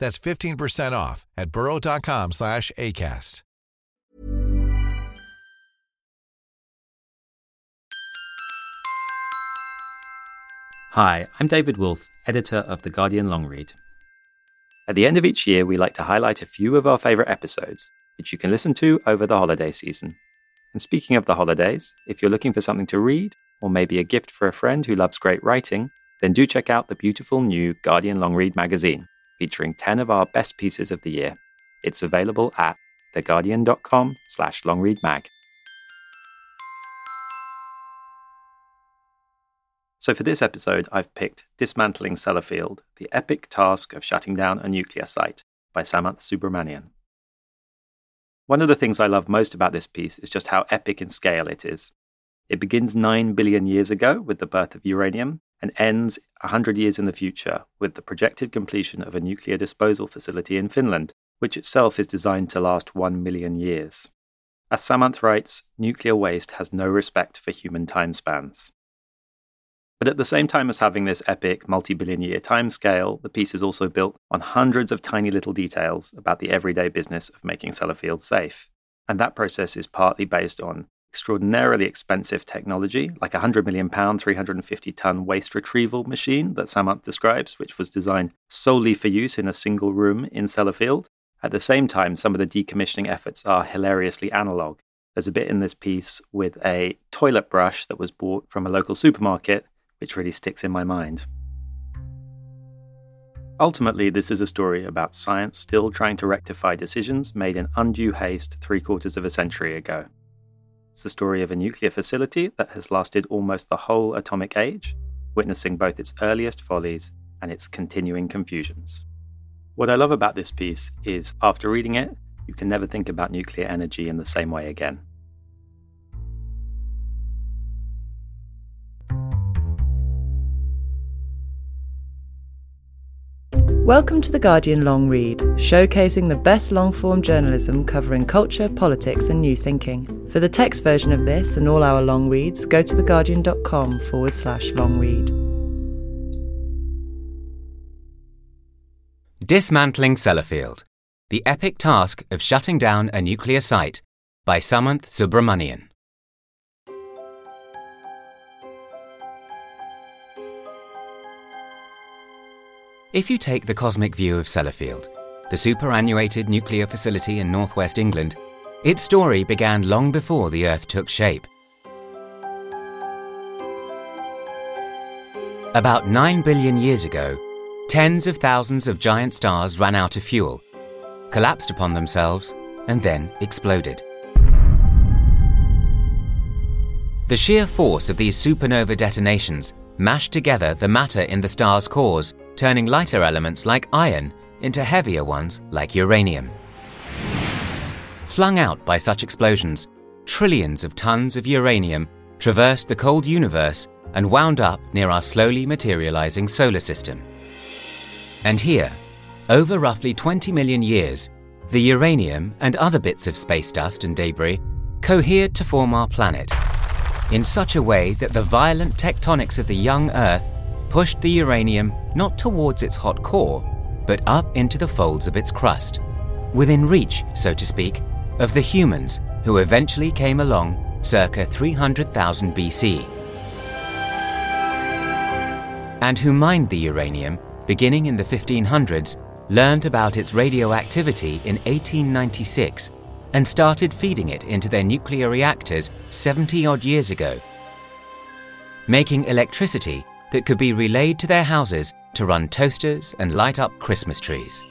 That's 15% off at burrow.com slash ACAST. Hi, I'm David Wolf, editor of The Guardian Long Read. At the end of each year, we like to highlight a few of our favourite episodes, which you can listen to over the holiday season. And speaking of the holidays, if you're looking for something to read, or maybe a gift for a friend who loves great writing, then do check out the beautiful new Guardian Long Read magazine, featuring 10 of our best pieces of the year. It's available at theguardian.com slash longreadmag. So for this episode, I've picked Dismantling Sellafield, The Epic Task of Shutting Down a Nuclear Site by Samanth Subramanian. One of the things I love most about this piece is just how epic in scale it is. It begins 9 billion years ago with the birth of uranium and ends 100 years in the future with the projected completion of a nuclear disposal facility in Finland, which itself is designed to last 1 million years. As Samanth writes, nuclear waste has no respect for human timespans. But at the same time as having this epic multi billion year timescale, the piece is also built on hundreds of tiny little details about the everyday business of making Sellafield safe. And that process is partly based on extraordinarily expensive technology, like a £100 million, 350 ton waste retrieval machine that Samanth describes, which was designed solely for use in a single room in Sellafield. At the same time, some of the decommissioning efforts are hilariously analog. There's a bit in this piece with a toilet brush that was bought from a local supermarket which really sticks in my mind. Ultimately, this is a story about science still trying to rectify decisions made in undue haste three quarters of a century ago. It's the story of a nuclear facility that has lasted almost the whole atomic age, witnessing both its earliest follies and its continuing confusions. What I love about this piece is, after reading it, you can never think about nuclear energy in the same way again. Welcome to The Guardian Long Read, showcasing the best long form journalism covering culture, politics, and new thinking. For the text version of this and all our long reads, go to theguardian.com forward slash long read. Dismantling Sellafield The Epic Task of Shutting Down a Nuclear Site by Samanth Subramanian. If you take the cosmic view of Sellafield, the superannuated nuclear facility in northwest England, its story began long before the Earth took shape. About 9 billion years ago, tens of thousands of giant stars ran out of fuel, collapsed upon themselves, and then exploded. The sheer force of these supernova detonations mashed together the matter in the star's cores, turning lighter elements like iron into heavier ones like uranium. Flung out by such explosions, trillions of tons of uranium traversed the cold universe and wound up near our slowly materializing solar system. And here, over roughly 20 million years, the uranium and other bits of space dust and debris cohered to form our planet in such a way that the violent tectonics of the young Earth pushed the uranium not towards its hot core, but up into the folds of its crust, within reach, so to speak, of the humans who eventually came along circa 300,000 BC. And who mined the uranium beginning in the 1500s learned about its radioactivity in 1896 and started feeding it into their nuclear reactors 70 odd years ago, making electricity that could be relayed to their houses to run toasters and light up Christmas trees.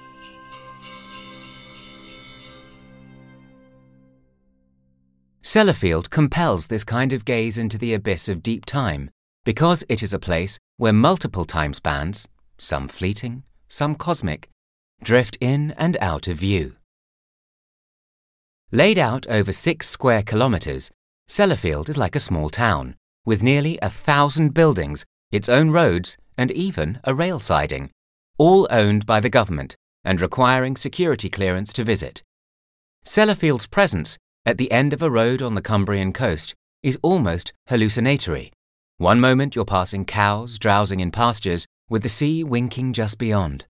Sellafield compels this kind of gaze into the abyss of deep time because it is a place where multiple time spans, some fleeting, some cosmic, drift in and out of view. Laid out over six square kilometres, Sellafield is like a small town, with nearly a thousand buildings, its own roads, and even a rail siding, all owned by the government and requiring security clearance to visit. Sellafield's presence at the end of a road on the Cumbrian coast is almost hallucinatory. One moment you're passing cows drowsing in pastures with the sea winking just beyond.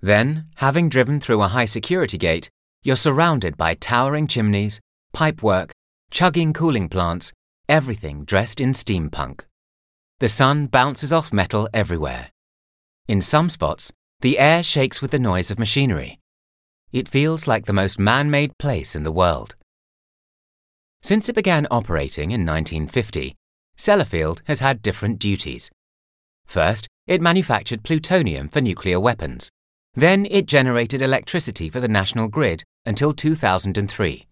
Then, having driven through a high security gate, you're surrounded by towering chimneys, pipework, chugging cooling plants, everything dressed in steampunk. The sun bounces off metal everywhere. In some spots, the air shakes with the noise of machinery. It feels like the most man made place in the world. Since it began operating in 1950, Sellafield has had different duties. First, it manufactured plutonium for nuclear weapons. Then it generated electricity for the national grid until 2003.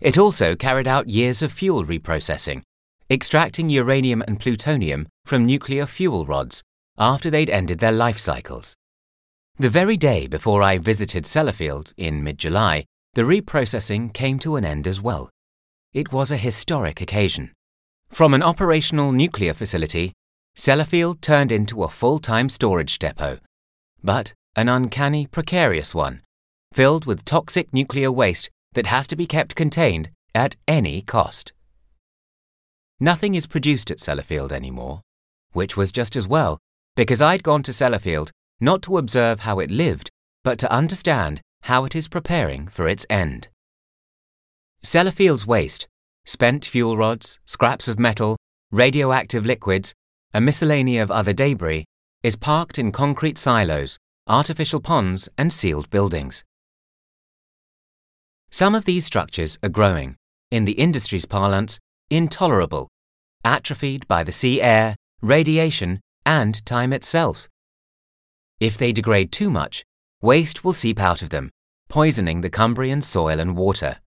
It also carried out years of fuel reprocessing, extracting uranium and plutonium from nuclear fuel rods after they'd ended their life cycles. The very day before I visited Sellafield in mid July, the reprocessing came to an end as well. It was a historic occasion. From an operational nuclear facility, Sellafield turned into a full time storage depot, but an uncanny, precarious one, filled with toxic nuclear waste that has to be kept contained at any cost. Nothing is produced at Sellafield anymore, which was just as well, because I'd gone to Sellafield not to observe how it lived, but to understand how it is preparing for its end. Sellafield's waste, spent fuel rods, scraps of metal, radioactive liquids, a miscellany of other debris, is parked in concrete silos, artificial ponds, and sealed buildings. Some of these structures are growing, in the industry's parlance, intolerable, atrophied by the sea air, radiation, and time itself. If they degrade too much, waste will seep out of them, poisoning the Cumbrian soil and water.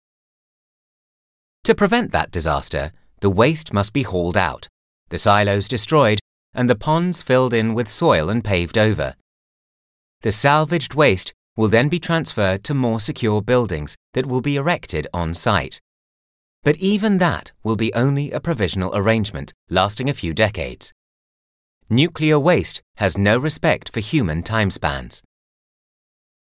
To prevent that disaster, the waste must be hauled out, the silos destroyed, and the ponds filled in with soil and paved over. The salvaged waste will then be transferred to more secure buildings that will be erected on site. But even that will be only a provisional arrangement lasting a few decades. Nuclear waste has no respect for human timespans.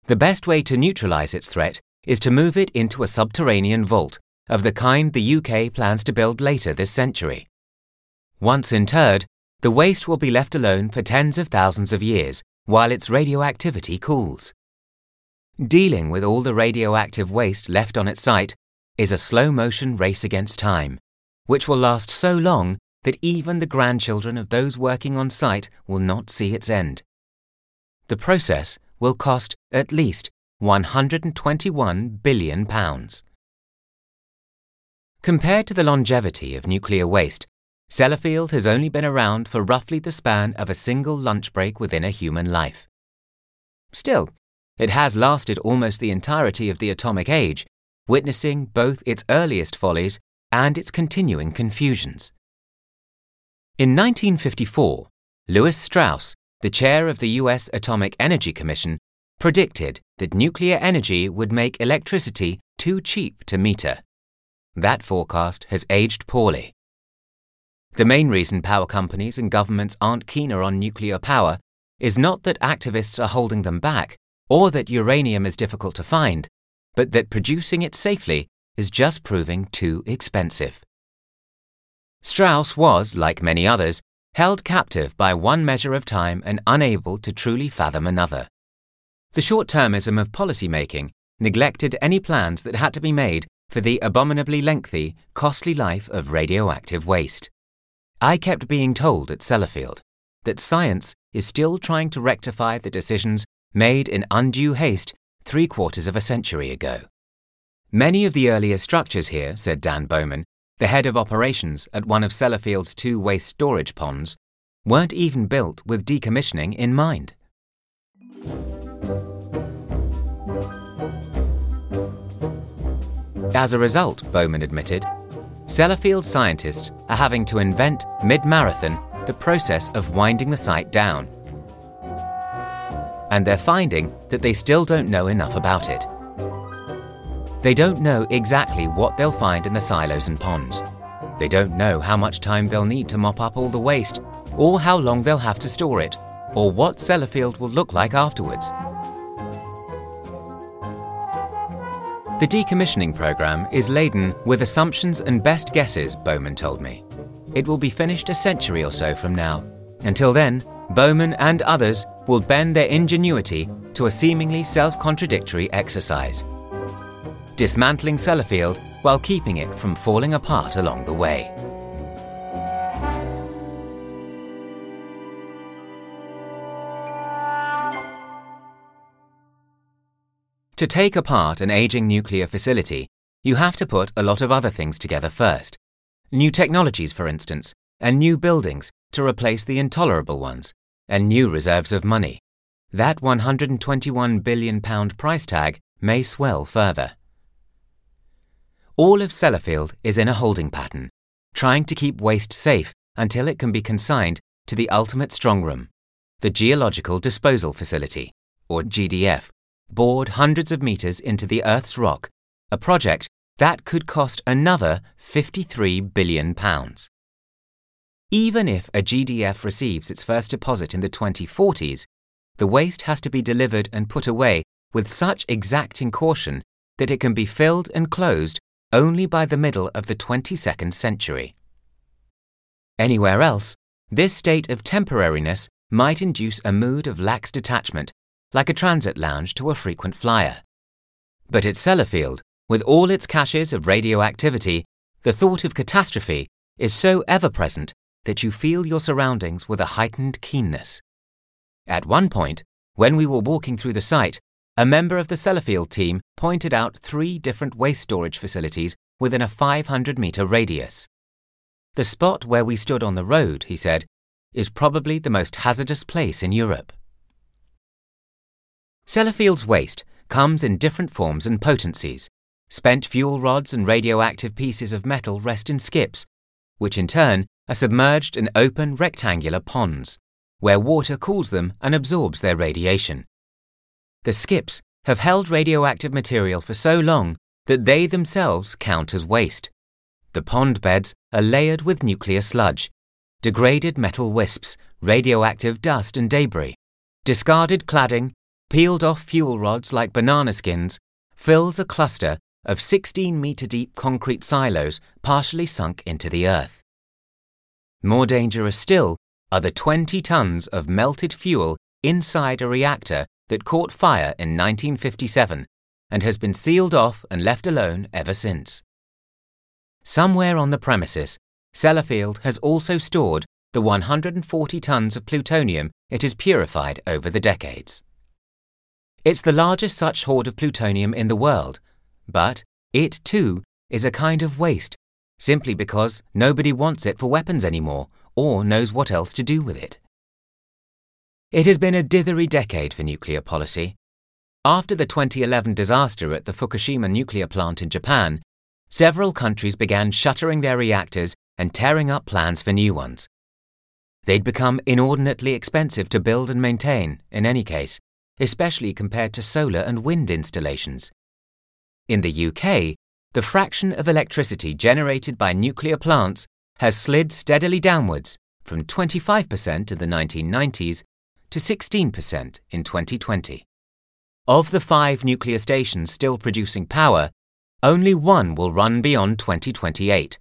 The best way to neutralize its threat is to move it into a subterranean vault of the kind the UK plans to build later this century. Once interred, the waste will be left alone for tens of thousands of years while its radioactivity cools. Dealing with all the radioactive waste left on its site is a slow motion race against time, which will last so long that even the grandchildren of those working on site will not see its end. The process will cost at least 121 billion pounds. Compared to the longevity of nuclear waste, Sellafield has only been around for roughly the span of a single lunch break within a human life. Still, it has lasted almost the entirety of the atomic age, witnessing both its earliest follies and its continuing confusions. In 1954, Lewis Strauss, the chair of the U.S. Atomic Energy Commission, predicted that nuclear energy would make electricity too cheap to meter. That forecast has aged poorly. The main reason power companies and governments aren't keener on nuclear power is not that activists are holding them back or that uranium is difficult to find, but that producing it safely is just proving too expensive. Strauss was, like many others, held captive by one measure of time and unable to truly fathom another. The short termism of policy making neglected any plans that had to be made for the abominably lengthy, costly life of radioactive waste. I kept being told at Sellafield that science is still trying to rectify the decisions made in undue haste three quarters of a century ago. Many of the earlier structures here, said Dan Bowman, the head of operations at one of Sellafield's two waste storage ponds, weren't even built with decommissioning in mind. As a result, Bowman admitted, Sellafield scientists are having to invent mid marathon the process of winding the site down. And they're finding that they still don't know enough about it. They don't know exactly what they'll find in the silos and ponds. They don't know how much time they'll need to mop up all the waste, or how long they'll have to store it, or what Sellafield will look like afterwards. The decommissioning program is laden with assumptions and best guesses, Bowman told me. It will be finished a century or so from now. Until then, Bowman and others will bend their ingenuity to a seemingly self contradictory exercise dismantling Sellafield while keeping it from falling apart along the way. To take apart an aging nuclear facility, you have to put a lot of other things together first. New technologies, for instance, and new buildings to replace the intolerable ones, and new reserves of money. That £121 billion price tag may swell further. All of Sellafield is in a holding pattern, trying to keep waste safe until it can be consigned to the ultimate strongroom, the Geological Disposal Facility, or GDF, bored hundreds of meters into the Earth's rock, a project that could cost another £53 billion. Even if a GDF receives its first deposit in the 2040s, the waste has to be delivered and put away with such exacting caution that it can be filled and closed only by the middle of the 22nd century. Anywhere else, this state of temporariness might induce a mood of lax detachment like a transit lounge to a frequent flyer. But at Sellafield, with all its caches of radioactivity, the thought of catastrophe is so ever present that you feel your surroundings with a heightened keenness. At one point, when we were walking through the site, a member of the Sellafield team pointed out three different waste storage facilities within a 500 metre radius. The spot where we stood on the road, he said, is probably the most hazardous place in Europe. Sellafield's waste comes in different forms and potencies. Spent fuel rods and radioactive pieces of metal rest in skips, which in turn are submerged in open rectangular ponds, where water cools them and absorbs their radiation. The skips have held radioactive material for so long that they themselves count as waste. The pond beds are layered with nuclear sludge, degraded metal wisps, radioactive dust and debris, discarded cladding, peeled off fuel rods like banana skins, fills a cluster of 16 metre deep concrete silos partially sunk into the earth. More dangerous still are the 20 tons of melted fuel inside a reactor that caught fire in 1957 and has been sealed off and left alone ever since. Somewhere on the premises, Sellafield has also stored the 140 tons of plutonium it has purified over the decades. It's the largest such hoard of plutonium in the world, but it too is a kind of waste, simply because nobody wants it for weapons anymore or knows what else to do with it. It has been a dithery decade for nuclear policy. After the 2011 disaster at the Fukushima nuclear plant in Japan, several countries began shuttering their reactors and tearing up plans for new ones. They'd become inordinately expensive to build and maintain, in any case, especially compared to solar and wind installations. In the UK, the fraction of electricity generated by nuclear plants has slid steadily downwards from 25% in the 1990s to 16% in 2020. Of the five nuclear stations still producing power, only one will run beyond 2028.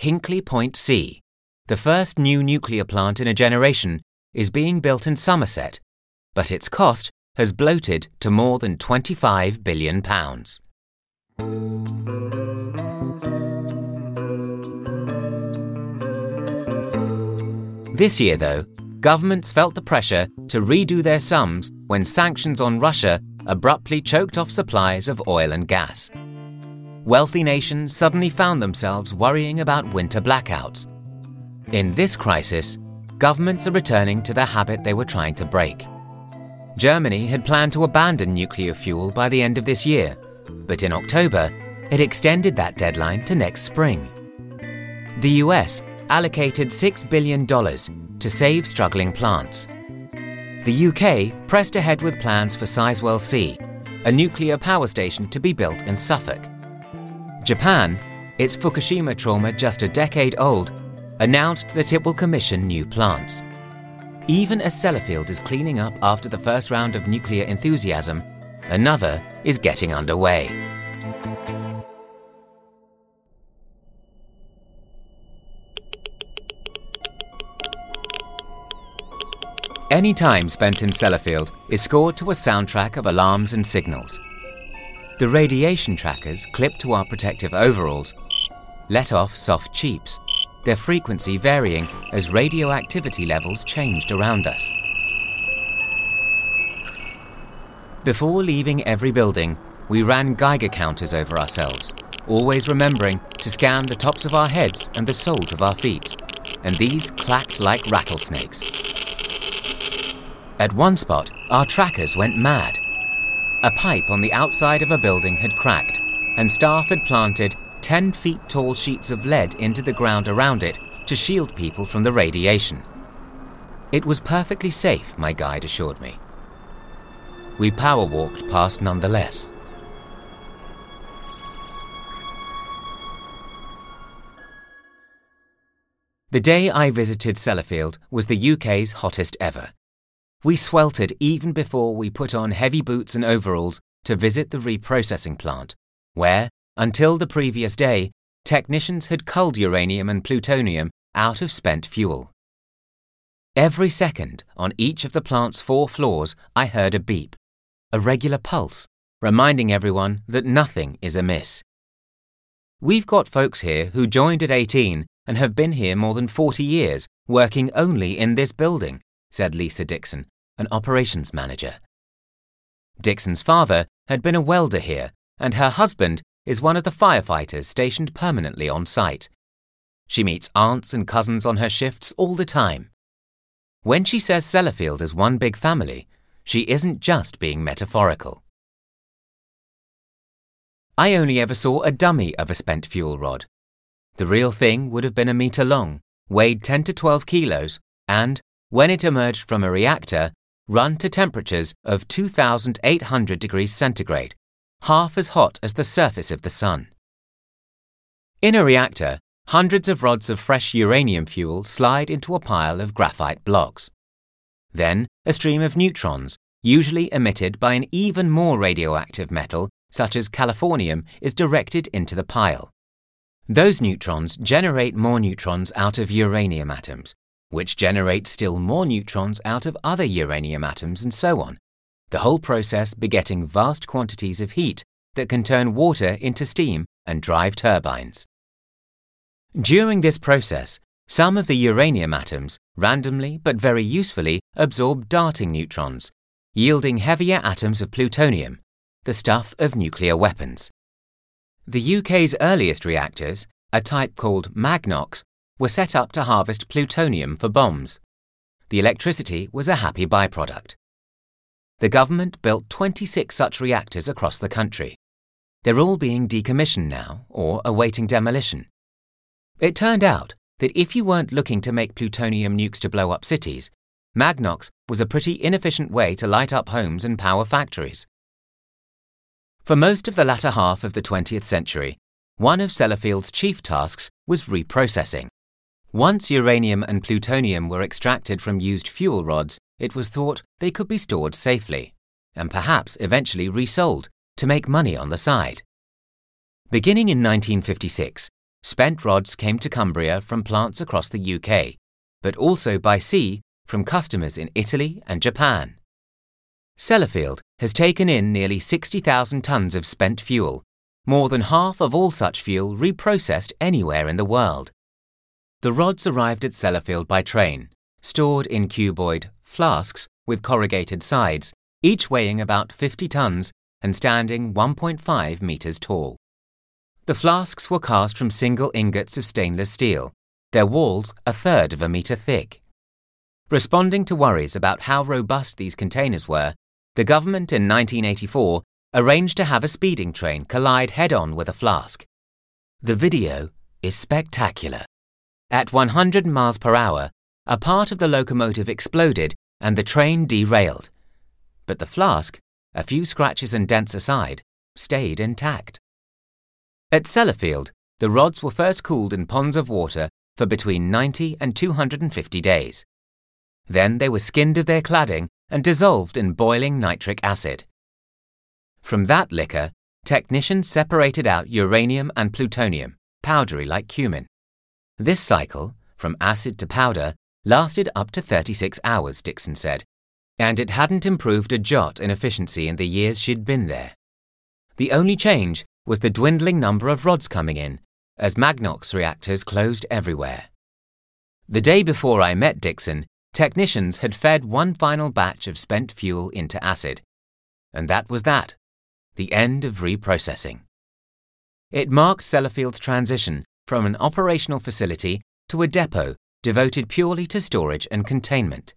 Hinkley Point C, the first new nuclear plant in a generation, is being built in Somerset but its cost has bloated to more than £25 billion. This year, though, governments felt the pressure to redo their sums when sanctions on Russia abruptly choked off supplies of oil and gas. Wealthy nations suddenly found themselves worrying about winter blackouts. In this crisis, governments are returning to the habit they were trying to break. Germany had planned to abandon nuclear fuel by the end of this year, but in October, it extended that deadline to next spring. The US allocated $6 billion to save struggling plants. The UK pressed ahead with plans for Sizewell C, a nuclear power station to be built in Suffolk. Japan, its Fukushima trauma just a decade old, announced that it will commission new plants. Even as Sellafield is cleaning up after the first round of nuclear enthusiasm, another is getting underway. Any time spent in Sellafield is scored to a soundtrack of alarms and signals. The radiation trackers clipped to our protective overalls let off soft cheeps, their frequency varying as radioactivity levels changed around us. Before leaving every building, we ran Geiger counters over ourselves, always remembering to scan the tops of our heads and the soles of our feet, and these clacked like rattlesnakes. At one spot, our trackers went mad. A pipe on the outside of a building had cracked, and staff had planted 10 feet tall sheets of lead into the ground around it to shield people from the radiation. It was perfectly safe, my guide assured me. We power walked past nonetheless. The day I visited Sellafield was the UK's hottest ever. We sweltered even before we put on heavy boots and overalls to visit the reprocessing plant, where, until the previous day, technicians had culled uranium and plutonium out of spent fuel. Every second, on each of the plant's four floors, I heard a beep, a regular pulse, reminding everyone that nothing is amiss. We've got folks here who joined at 18 and have been here more than 40 years, working only in this building, said Lisa Dixon, an operations manager. Dixon's father had been a welder here, and her husband is one of the firefighters stationed permanently on site. She meets aunts and cousins on her shifts all the time. When she says Sellafield is one big family, she isn't just being metaphorical. I only ever saw a dummy of a spent fuel rod. The real thing would have been a metre long, weighed 10 to 12 kilos, and, when it emerged from a reactor, run to temperatures of 2800 degrees centigrade, half as hot as the surface of the sun. In a reactor, hundreds of rods of fresh uranium fuel slide into a pile of graphite blocks. Then, a stream of neutrons, usually emitted by an even more radioactive metal, such as californium, is directed into the pile. Those neutrons generate more neutrons out of uranium atoms, which generate still more neutrons out of other uranium atoms, and so on, the whole process begetting vast quantities of heat that can turn water into steam and drive turbines. During this process, some of the uranium atoms randomly but very usefully absorb darting neutrons, yielding heavier atoms of plutonium, the stuff of nuclear weapons. The UK's earliest reactors, a type called Magnox, were set up to harvest plutonium for bombs. The electricity was a happy byproduct. The government built 26 such reactors across the country. They're all being decommissioned now or awaiting demolition. It turned out that if you weren't looking to make plutonium nukes to blow up cities, Magnox was a pretty inefficient way to light up homes and power factories. For most of the latter half of the 20th century, one of Sellafield's chief tasks was reprocessing. Once uranium and plutonium were extracted from used fuel rods, it was thought they could be stored safely, and perhaps eventually resold to make money on the side. Beginning in 1956, spent rods came to Cumbria from plants across the UK, but also by sea from customers in Italy and Japan. Sellafield has taken in nearly 60,000 tons of spent fuel, more than half of all such fuel reprocessed anywhere in the world. The rods arrived at Sellafield by train, stored in cuboid flasks with corrugated sides, each weighing about 50 tons and standing 1.5 metres tall. The flasks were cast from single ingots of stainless steel, their walls a third of a metre thick. Responding to worries about how robust these containers were, the government in 1984 arranged to have a speeding train collide head on with a flask. The video is spectacular. At 100 miles per hour, a part of the locomotive exploded and the train derailed. But the flask, a few scratches and dents aside, stayed intact. At Sellafield, the rods were first cooled in ponds of water for between 90 and 250 days. Then they were skinned of their cladding and dissolved in boiling nitric acid. From that liquor, technicians separated out uranium and plutonium, powdery like cumin. This cycle, from acid to powder, lasted up to 36 hours, Dixon said, and it hadn't improved a jot in efficiency in the years she'd been there. The only change was the dwindling number of rods coming in, as Magnox reactors closed everywhere. The day before I met Dixon, technicians had fed one final batch of spent fuel into acid. And that was that the end of reprocessing. It marked Sellafield's transition from an operational facility to a depot devoted purely to storage and containment.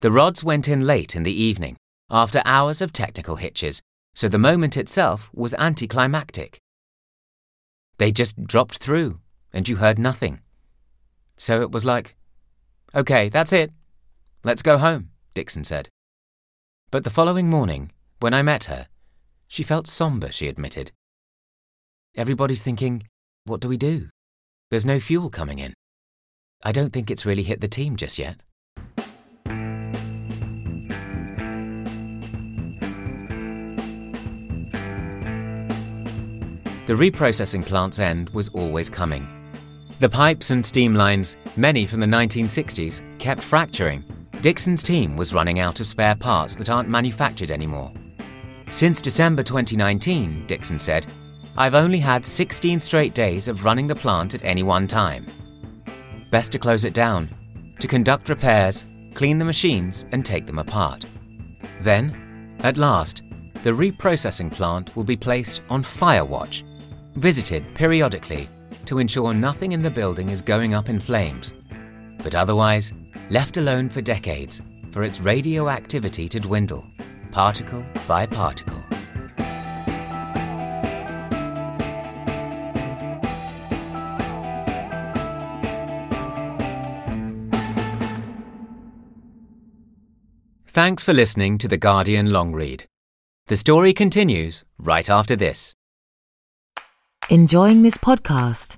The rods went in late in the evening, after hours of technical hitches, so the moment itself was anticlimactic. They just dropped through, and you heard nothing. So it was like, OK, that's it. Let's go home, Dixon said. But the following morning, when I met her, she felt somber, she admitted. Everybody's thinking, what do we do? There's no fuel coming in. I don't think it's really hit the team just yet. The reprocessing plant's end was always coming. The pipes and steam lines, many from the 1960s, kept fracturing. Dixon's team was running out of spare parts that aren't manufactured anymore. Since December 2019, Dixon said, I've only had 16 straight days of running the plant at any one time. Best to close it down, to conduct repairs, clean the machines, and take them apart. Then, at last, the reprocessing plant will be placed on fire watch visited periodically to ensure nothing in the building is going up in flames, but otherwise left alone for decades for its radioactivity to dwindle, particle by particle. Thanks for listening to The Guardian Long Read. The story continues right after this. Enjoying this podcast?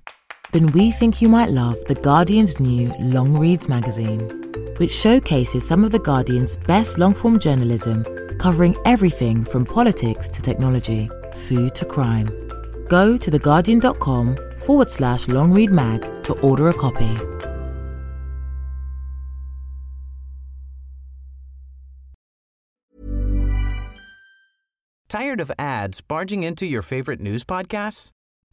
Then we think you might love The Guardian's new Long Reads magazine, which showcases some of The Guardian's best long form journalism covering everything from politics to technology, food to crime. Go to theguardian.com forward slash long read mag to order a copy. Tired of ads barging into your favorite news podcasts?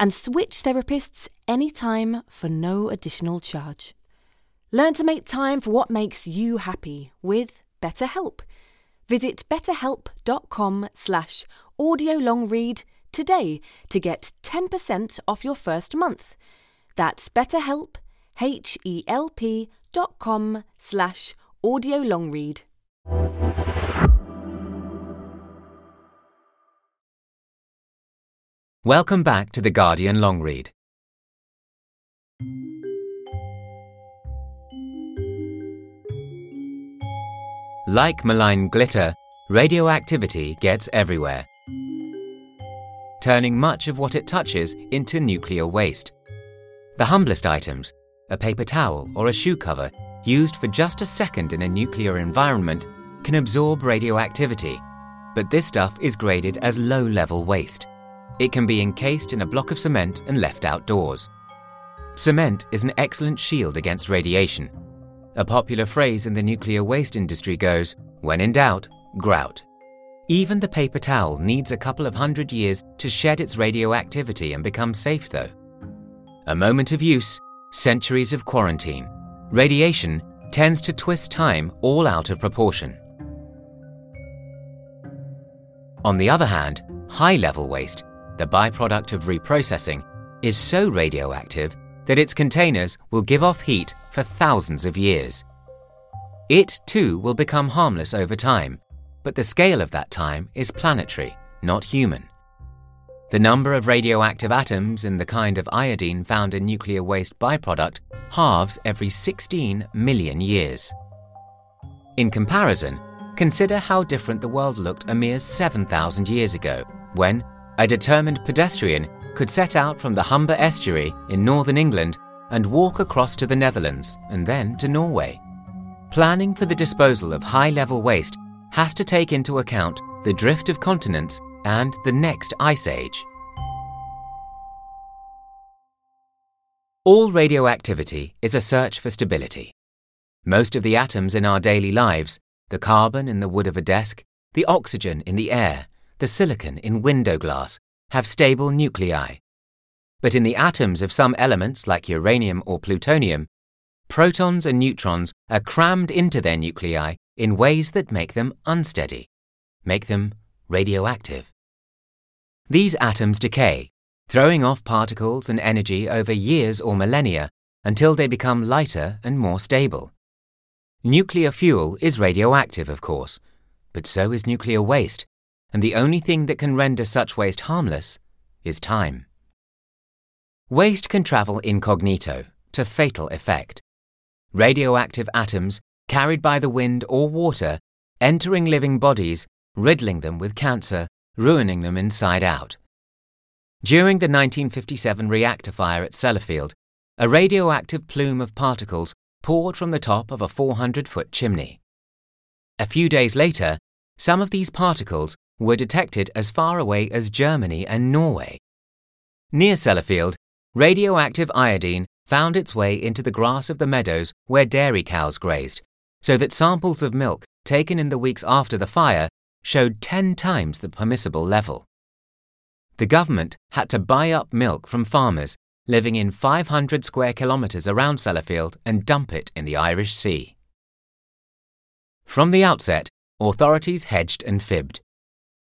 and switch therapists anytime for no additional charge. Learn to make time for what makes you happy with BetterHelp. Visit betterhelp.com slash audiolongread today to get 10% off your first month. That's betterhelp, H-E-L-P dot com slash audiolongread. Welcome back to the Guardian Long Read. Like malign glitter, radioactivity gets everywhere, turning much of what it touches into nuclear waste. The humblest items, a paper towel or a shoe cover, used for just a second in a nuclear environment, can absorb radioactivity, but this stuff is graded as low level waste. It can be encased in a block of cement and left outdoors. Cement is an excellent shield against radiation. A popular phrase in the nuclear waste industry goes, when in doubt, grout. Even the paper towel needs a couple of hundred years to shed its radioactivity and become safe, though. A moment of use, centuries of quarantine. Radiation tends to twist time all out of proportion. On the other hand, high level waste, the byproduct of reprocessing, is so radioactive that its containers will give off heat for thousands of years. It too will become harmless over time, but the scale of that time is planetary, not human. The number of radioactive atoms in the kind of iodine found in nuclear waste byproduct halves every 16 million years. In comparison, consider how different the world looked a mere 7,000 years ago, when a determined pedestrian could set out from the Humber estuary in northern England and walk across to the Netherlands and then to Norway. Planning for the disposal of high level waste has to take into account the drift of continents and the next ice age. All radioactivity is a search for stability. Most of the atoms in our daily lives, the carbon in the wood of a desk, the oxygen in the air, the silicon in window glass, have stable nuclei. But in the atoms of some elements like uranium or plutonium, protons and neutrons are crammed into their nuclei in ways that make them unsteady, make them radioactive. These atoms decay, throwing off particles and energy over years or millennia until they become lighter and more stable. Nuclear fuel is radioactive, of course, but so is nuclear waste, and the only thing that can render such waste harmless is time. Waste can travel incognito to fatal effect. Radioactive atoms, carried by the wind or water, entering living bodies, riddling them with cancer, ruining them inside out. During the 1957 reactor fire at Sellafield, a radioactive plume of particles poured from the top of a 400 foot chimney. A few days later, some of these particles were detected as far away as Germany and Norway. Near Sellafield, radioactive iodine found its way into the grass of the meadows where dairy cows grazed, so that samples of milk taken in the weeks after the fire showed 10 times the permissible level. The government had to buy up milk from farmers living in 500 square kilometres around Sellafield and dump it in the Irish Sea. From the outset, authorities hedged and fibbed.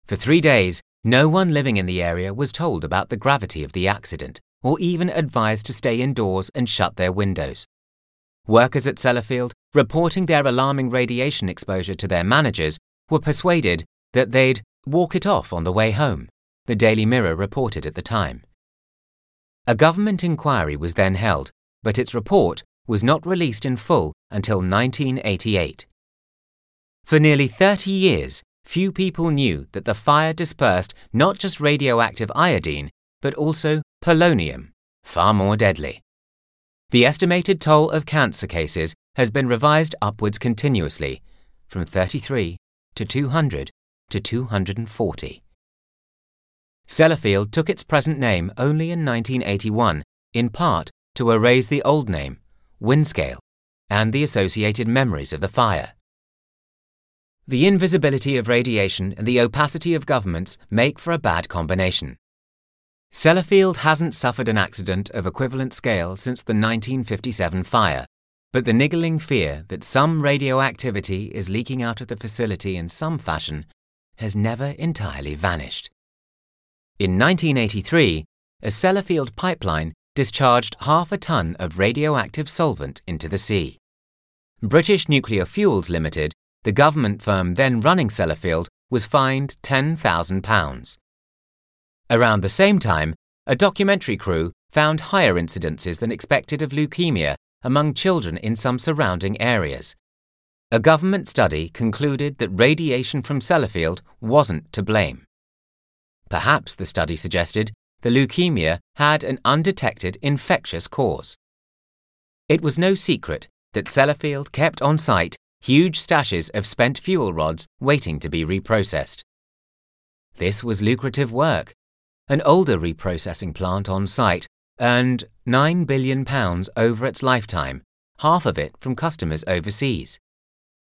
For three days, no one living in the area was told about the gravity of the accident or even advised to stay indoors and shut their windows. Workers at Sellafield, reporting their alarming radiation exposure to their managers, were persuaded that they'd walk it off on the way home, the Daily Mirror reported at the time. A government inquiry was then held, but its report was not released in full until 1988. For nearly 30 years, few people knew that the fire dispersed not just radioactive iodine, but also polonium, far more deadly. The estimated toll of cancer cases has been revised upwards continuously, from 33 to 200 to 240. Sellafield took its present name only in 1981, in part to erase the old name, Windscale, and the associated memories of the fire. The invisibility of radiation and the opacity of governments make for a bad combination. Sellafield hasn't suffered an accident of equivalent scale since the 1957 fire, but the niggling fear that some radioactivity is leaking out of the facility in some fashion has never entirely vanished. In 1983, a Sellafield pipeline discharged half a ton of radioactive solvent into the sea. British Nuclear Fuels Limited, the government firm then running Sellafield, was fined £10,000. Around the same time, a documentary crew found higher incidences than expected of leukemia among children in some surrounding areas. A government study concluded that radiation from Sellafield wasn't to blame. Perhaps, the study suggested, the leukemia had an undetected infectious cause. It was no secret that Sellafield kept on site huge stashes of spent fuel rods waiting to be reprocessed. This was lucrative work. An older reprocessing plant on site earned £9 billion over its lifetime, half of it from customers overseas.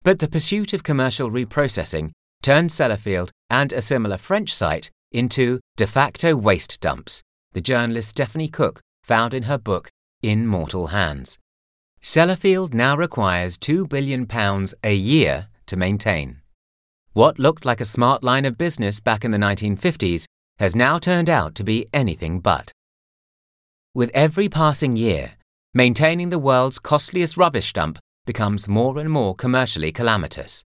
But the pursuit of commercial reprocessing turned Sellafield and a similar French site into de facto waste dumps, the journalist Stephanie Cooke found in her book In Mortal Hands. Sellafield now requires £2 billion a year to maintain. What looked like a smart line of business back in the 1950s has now turned out to be anything but. With every passing year, maintaining the world's costliest rubbish dump becomes more and more commercially calamitous.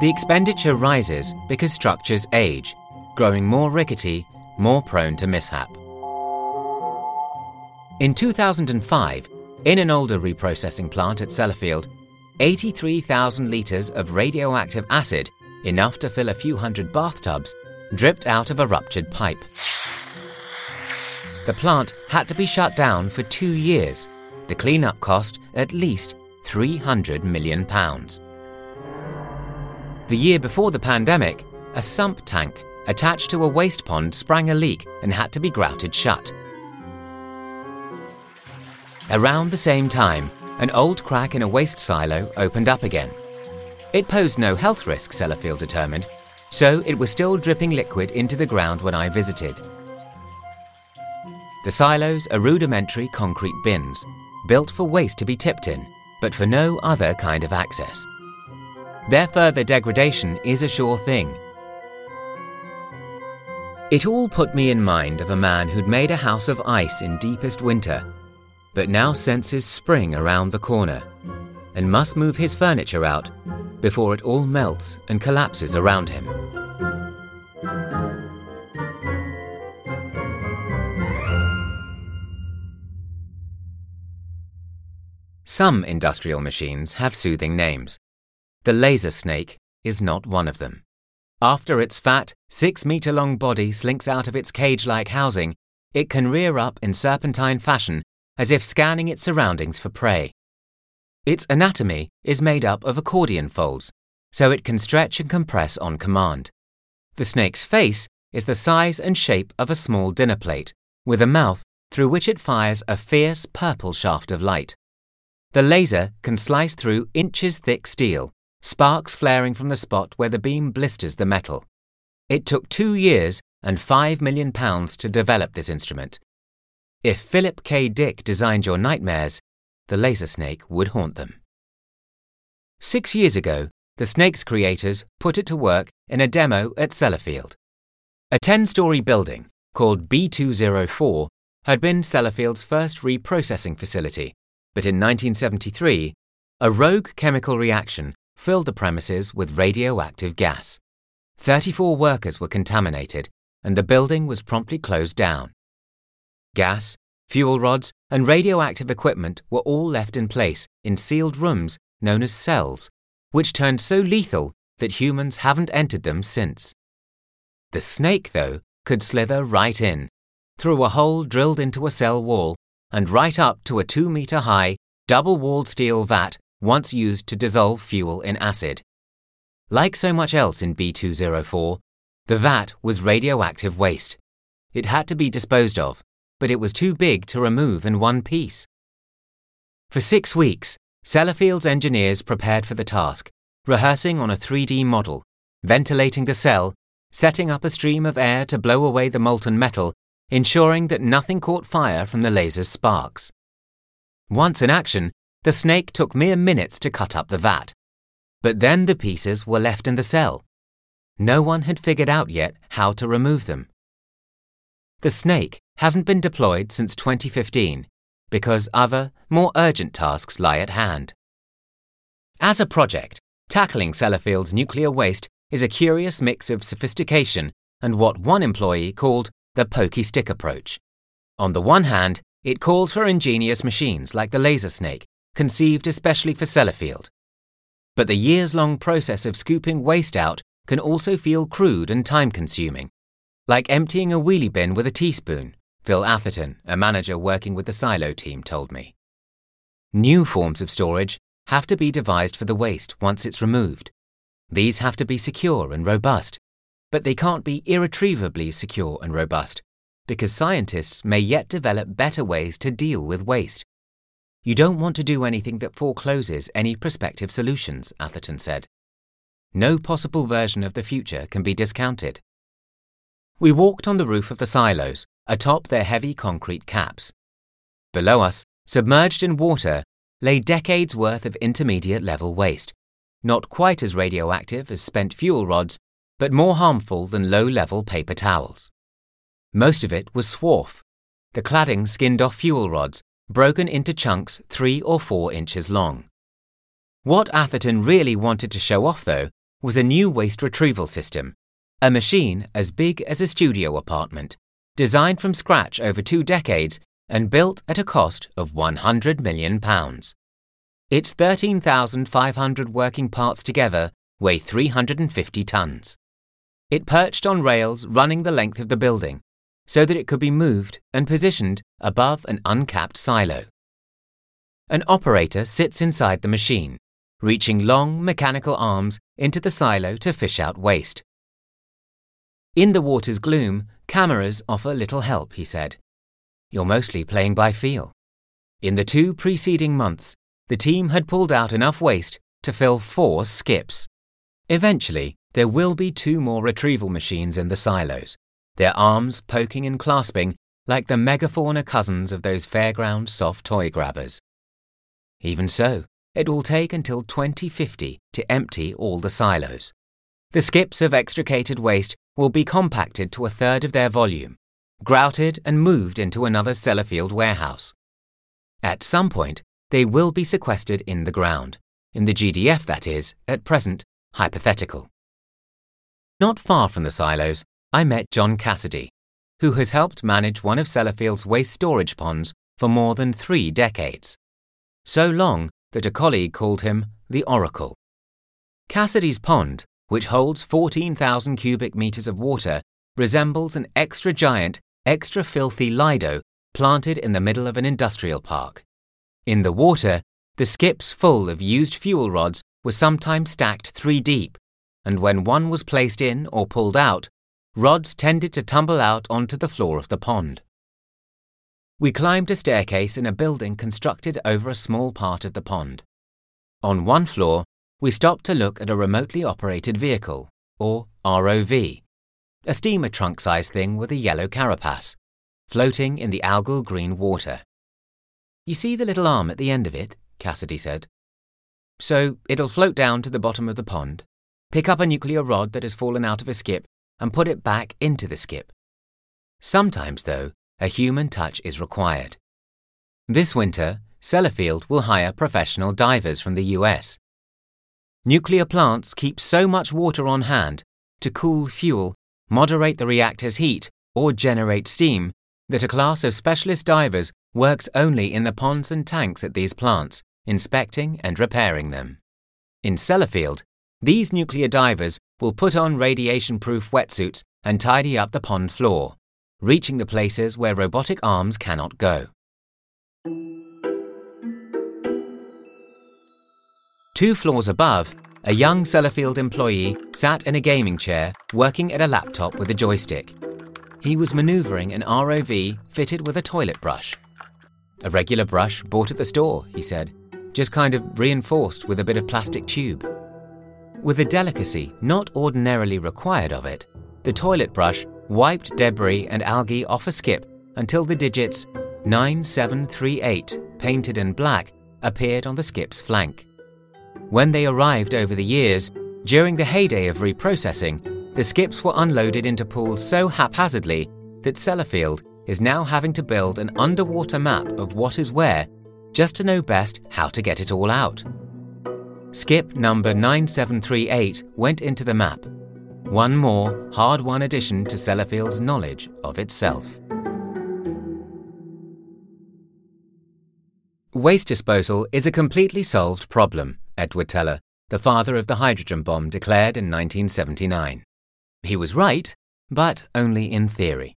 The expenditure rises because structures age, growing more rickety, more prone to mishap. In 2005, in an older reprocessing plant at Sellafield, 83,000 litres of radioactive acid, enough to fill a few hundred bathtubs, dripped out of a ruptured pipe. The plant had to be shut down for two years. The cleanup cost at least £300 million. The year before the pandemic, a sump tank attached to a waste pond sprang a leak and had to be grouted shut. Around the same time, an old crack in a waste silo opened up again. It posed no health risk, Sellafield determined, so it was still dripping liquid into the ground when I visited. The silos are rudimentary concrete bins, built for waste to be tipped in, but for no other kind of access. Their further degradation is a sure thing. It all put me in mind of a man who'd made a house of ice in deepest winter, but now senses spring around the corner and must move his furniture out before it all melts and collapses around him. Some industrial machines have soothing names. The laser snake is not one of them. After its fat, six meter long body slinks out of its cage like housing, it can rear up in serpentine fashion as if scanning its surroundings for prey. Its anatomy is made up of accordion folds, so it can stretch and compress on command. The snake's face is the size and shape of a small dinner plate, with a mouth through which it fires a fierce purple shaft of light. The laser can slice through inches thick steel, sparks flaring from the spot where the beam blisters the metal. It took two years and five million pounds to develop this instrument. If Philip K. Dick designed your nightmares, the laser snake would haunt them. Six years ago, the snake's creators put it to work in a demo at Sellafield. A 10 story building called B204 had been Sellafield's first reprocessing facility, but in 1973, a rogue chemical reaction filled the premises with radioactive gas. 34 workers were contaminated, and the building was promptly closed down. Gas, Fuel rods and radioactive equipment were all left in place in sealed rooms known as cells, which turned so lethal that humans haven't entered them since. The snake, though, could slither right in, through a hole drilled into a cell wall, and right up to a two meter high, double walled steel vat once used to dissolve fuel in acid. Like so much else in B204, the vat was radioactive waste. It had to be disposed of, but it was too big to remove in one piece. For six weeks, Sellafield's engineers prepared for the task, rehearsing on a 3D model, ventilating the cell, setting up a stream of air to blow away the molten metal, ensuring that nothing caught fire from the laser's sparks. Once in action, the snake took mere minutes to cut up the vat. But then the pieces were left in the cell. No one had figured out yet how to remove them. The snake hasn't been deployed since 2015 because other, more urgent tasks lie at hand. As a project, tackling Sellafield's nuclear waste is a curious mix of sophistication and what one employee called the pokey stick approach. On the one hand, it calls for ingenious machines like the laser snake, conceived especially for Sellafield. But the years long process of scooping waste out can also feel crude and time consuming, like emptying a wheelie bin with a teaspoon Phil Atherton, a manager working with the silo team, told me. New forms of storage have to be devised for the waste once it's removed. These have to be secure and robust, but they can't be irretrievably secure and robust because scientists may yet develop better ways to deal with waste. You don't want to do anything that forecloses any prospective solutions, Atherton said. No possible version of the future can be discounted. We walked on the roof of the silos, atop their heavy concrete caps. Below us, submerged in water, lay decades worth of intermediate level waste, not quite as radioactive as spent fuel rods, but more harmful than low level paper towels. Most of it was swarf, the cladding skinned off fuel rods, broken into chunks three or four inches long. What Atherton really wanted to show off, though, was a new waste retrieval system, a machine as big as a studio apartment, designed from scratch over two decades and built at a cost of £100 million. Its 13,500 working parts together weigh 350 tons. It perched on rails running the length of the building so that it could be moved and positioned above an uncapped silo. An operator sits inside the machine, reaching long mechanical arms into the silo to fish out waste. In the water's gloom, cameras offer little help, he said. You're mostly playing by feel. In the two preceding months, the team had pulled out enough waste to fill four skips. Eventually, there will be two more retrieval machines in the silos, their arms poking and clasping like the megafauna cousins of those fairground soft toy grabbers. Even so, it will take until 2050 to empty all the silos. The skips of extricated waste will be compacted to a third of their volume, grouted and moved into another Sellafield warehouse. At some point, they will be sequestered in the ground, in the GDF that is, at present, hypothetical. Not far from the silos, I met John Cassidy, who has helped manage one of Sellafield's waste storage ponds for more than three decades. So long that a colleague called him the Oracle. Cassidy's pond which holds 14,000 cubic meters of water, resembles an extra giant, extra filthy Lido planted in the middle of an industrial park. In the water, the skips full of used fuel rods were sometimes stacked three deep, and when one was placed in or pulled out, rods tended to tumble out onto the floor of the pond. We climbed a staircase in a building constructed over a small part of the pond. On one floor, we stopped to look at a remotely operated vehicle, or ROV, a steamer trunk sized thing with a yellow carapace, floating in the algal green water. You see the little arm at the end of it? Cassidy said. So it'll float down to the bottom of the pond, pick up a nuclear rod that has fallen out of a skip, and put it back into the skip. Sometimes, though, a human touch is required. This winter, Sellafield will hire professional divers from the US Nuclear plants keep so much water on hand to cool fuel, moderate the reactor's heat, or generate steam that a class of specialist divers works only in the ponds and tanks at these plants, inspecting and repairing them. In Sellafield, these nuclear divers will put on radiation proof wetsuits and tidy up the pond floor, reaching the places where robotic arms cannot go. Two floors above, a young Sellafield employee sat in a gaming chair working at a laptop with a joystick. He was maneuvering an ROV fitted with a toilet brush. A regular brush bought at the store, he said, just kind of reinforced with a bit of plastic tube. With a delicacy not ordinarily required of it, the toilet brush wiped debris and algae off a skip until the digits 9738, painted in black, appeared on the skip's flank. When they arrived over the years, during the heyday of reprocessing, the skips were unloaded into pools so haphazardly that Sellafield is now having to build an underwater map of what is where just to know best how to get it all out. Skip number 9738 went into the map. One more hard won addition to Sellafield's knowledge of itself. Waste disposal is a completely solved problem, Edward Teller, the father of the hydrogen bomb, declared in 1979. He was right, but only in theory.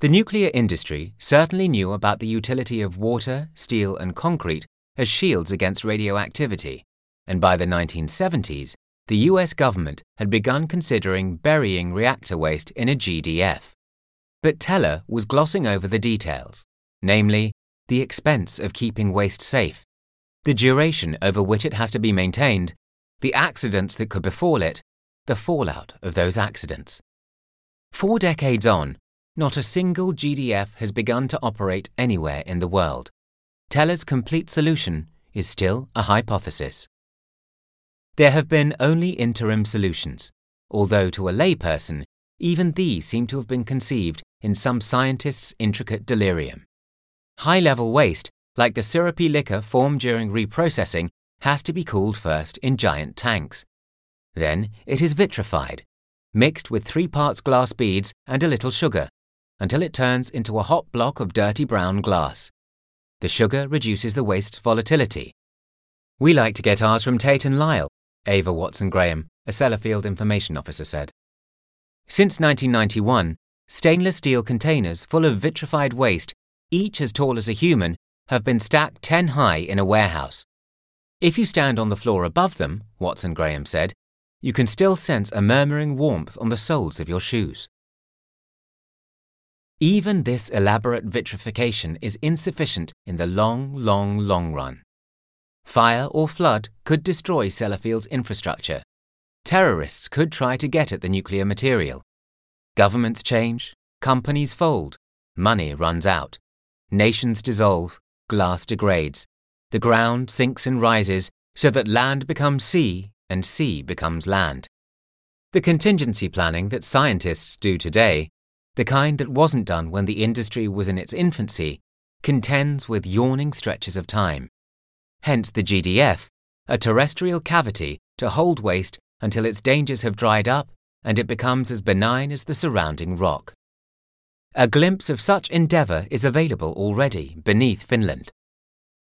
The nuclear industry certainly knew about the utility of water, steel, and concrete as shields against radioactivity, and by the 1970s, the US government had begun considering burying reactor waste in a GDF. But Teller was glossing over the details, namely, the expense of keeping waste safe, the duration over which it has to be maintained, the accidents that could befall it, the fallout of those accidents. Four decades on, not a single GDF has begun to operate anywhere in the world. Teller's complete solution is still a hypothesis. There have been only interim solutions, although to a layperson, even these seem to have been conceived in some scientist's intricate delirium. High level waste, like the syrupy liquor formed during reprocessing, has to be cooled first in giant tanks. Then it is vitrified, mixed with three parts glass beads and a little sugar, until it turns into a hot block of dirty brown glass. The sugar reduces the waste's volatility. We like to get ours from Tate and Lyle, Ava Watson Graham, a Sellafield information officer said. Since 1991, stainless steel containers full of vitrified waste each as tall as a human, have been stacked 10 high in a warehouse. If you stand on the floor above them, Watson Graham said, you can still sense a murmuring warmth on the soles of your shoes. Even this elaborate vitrification is insufficient in the long, long, long run. Fire or flood could destroy Sellafield's infrastructure. Terrorists could try to get at the nuclear material. Governments change, companies fold, money runs out. Nations dissolve, glass degrades, the ground sinks and rises so that land becomes sea and sea becomes land. The contingency planning that scientists do today, the kind that wasn't done when the industry was in its infancy, contends with yawning stretches of time. Hence the GDF, a terrestrial cavity to hold waste until its dangers have dried up and it becomes as benign as the surrounding rock. A glimpse of such endeavour is available already beneath Finland.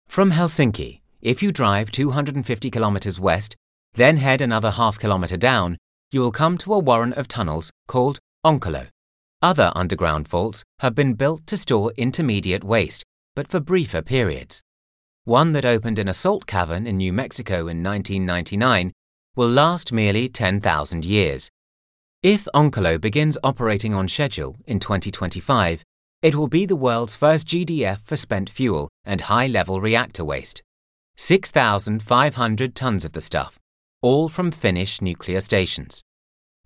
From Helsinki, if you drive 250 kilometres west, then head another half kilometre down, you will come to a warren of tunnels called Onkalo. Other underground vaults have been built to store intermediate waste, but for briefer periods. One that opened in a salt cavern in New Mexico in 1999 will last merely 10,000 years. If Onkalo begins operating on schedule in 2025, it will be the world's first GDF for spent fuel and high level reactor waste. 6,500 tons of the stuff, all from Finnish nuclear stations.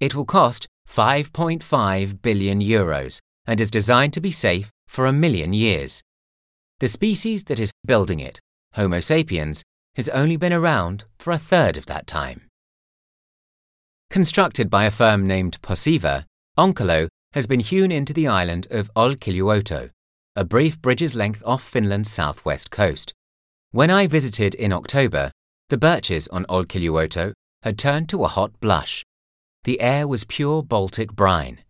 It will cost 5.5 billion euros and is designed to be safe for a million years. The species that is building it, Homo sapiens, has only been around for a third of that time. Constructed by a firm named Posiva, Onkalo has been hewn into the island of Olkiluoto, a brief bridge's length off Finland's southwest coast. When I visited in October, the birches on Olkiluoto had turned to a hot blush. The air was pure Baltic brine.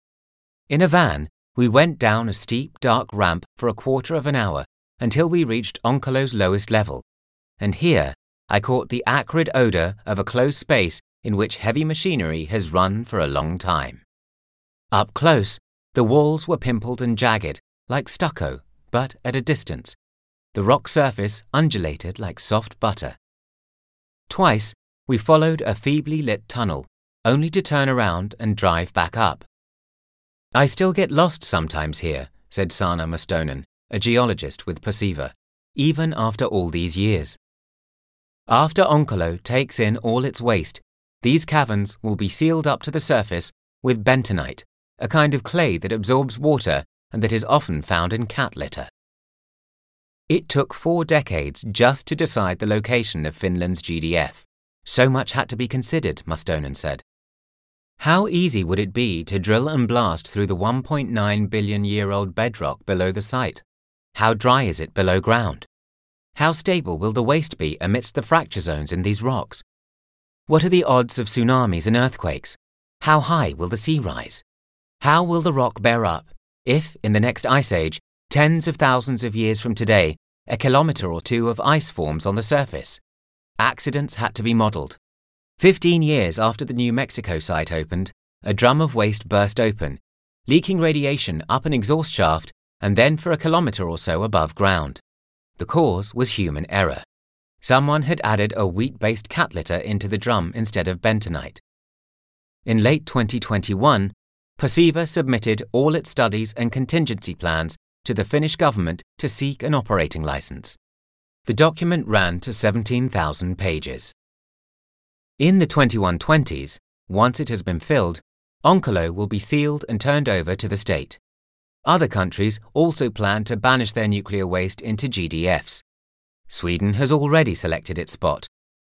In a van, we went down a steep, dark ramp for a quarter of an hour until we reached Onkalo's lowest level, and here I caught the acrid odour of a closed space in which heavy machinery has run for a long time. Up close, the walls were pimpled and jagged, like stucco, but at a distance. The rock surface undulated like soft butter. Twice, we followed a feebly lit tunnel, only to turn around and drive back up. I still get lost sometimes here, said Sana Mustonen, a geologist with Posiva, even after all these years. After Onkalo takes in all its waste, these caverns will be sealed up to the surface with bentonite, a kind of clay that absorbs water and that is often found in cat litter. It took four decades just to decide the location of Finland's GDF. So much had to be considered, Mustonen said. How easy would it be to drill and blast through the 1.9 billion year old bedrock below the site? How dry is it below ground? How stable will the waste be amidst the fracture zones in these rocks? What are the odds of tsunamis and earthquakes? How high will the sea rise? How will the rock bear up if, in the next ice age, tens of thousands of years from today, a kilometre or two of ice forms on the surface? Accidents had to be modelled. Fifteen years after the New Mexico site opened, a drum of waste burst open, leaking radiation up an exhaust shaft and then for a kilometre or so above ground. The cause was human error. Someone had added a wheat based cat litter into the drum instead of bentonite. In late 2021, Posiva submitted all its studies and contingency plans to the Finnish government to seek an operating license. The document ran to 17,000 pages. In the 2120s, once it has been filled, Onkalo will be sealed and turned over to the state. Other countries also plan to banish their nuclear waste into GDFs. Sweden has already selected its spot.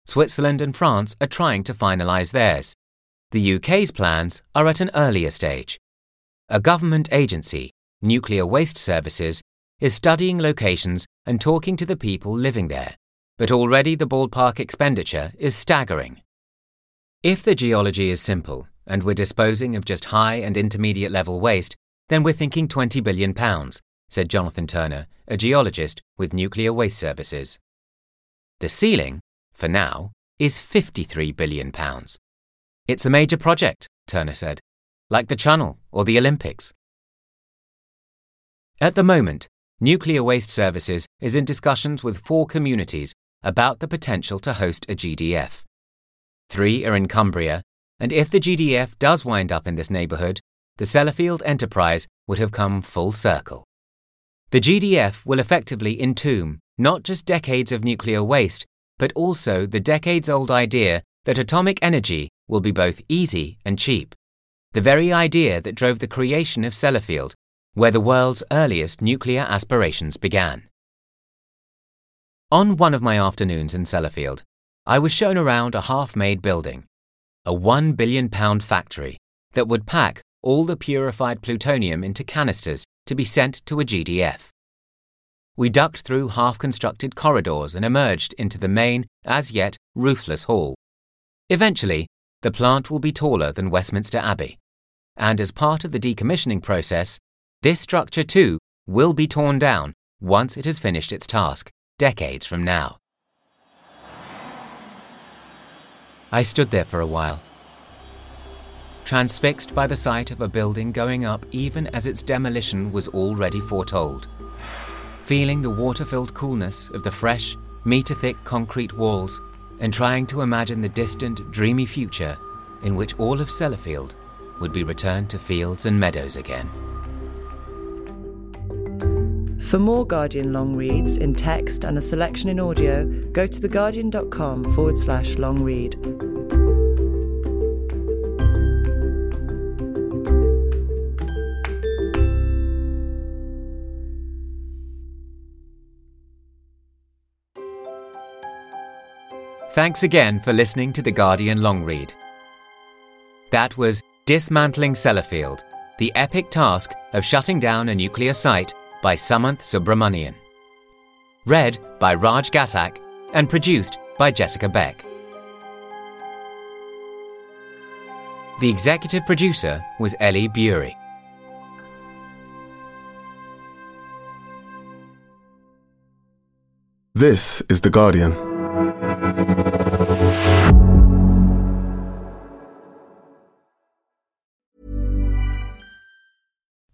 Switzerland and France are trying to finalise theirs. The UK's plans are at an earlier stage. A government agency, Nuclear Waste Services, is studying locations and talking to the people living there, but already the ballpark expenditure is staggering. If the geology is simple and we're disposing of just high and intermediate level waste, then we're thinking 20 billion pounds, said Jonathan Turner, a geologist with Nuclear Waste Services. The ceiling, for now, is 53 billion pounds. It's a major project, Turner said, like the Channel or the Olympics. At the moment, Nuclear Waste Services is in discussions with four communities about the potential to host a GDF. Three are in Cumbria, and if the GDF does wind up in this neighbourhood, the Sellafield enterprise would have come full circle. The GDF will effectively entomb not just decades of nuclear waste, but also the decades old idea that atomic energy will be both easy and cheap. The very idea that drove the creation of Sellafield, where the world's earliest nuclear aspirations began. On one of my afternoons in Sellafield, I was shown around a half made building, a one billion pound factory that would pack all the purified plutonium into canisters to be sent to a GDF. We ducked through half constructed corridors and emerged into the main, as yet roofless hall. Eventually, the plant will be taller than Westminster Abbey, and as part of the decommissioning process, this structure too will be torn down once it has finished its task, decades from now. I stood there for a while, transfixed by the sight of a building going up even as its demolition was already foretold, feeling the water filled coolness of the fresh, metre thick concrete walls, and trying to imagine the distant, dreamy future in which all of Sellafield would be returned to fields and meadows again. For more Guardian long reads in text and a selection in audio, go to theguardian.com forward slash long read. Thanks again for listening to The Guardian Long Read. That was Dismantling Sellafield, the epic task of shutting down a nuclear site by Samanth Subramanian. Read by Raj Ghatak and produced by Jessica Beck. The executive producer was Ellie Bury. This is The Guardian.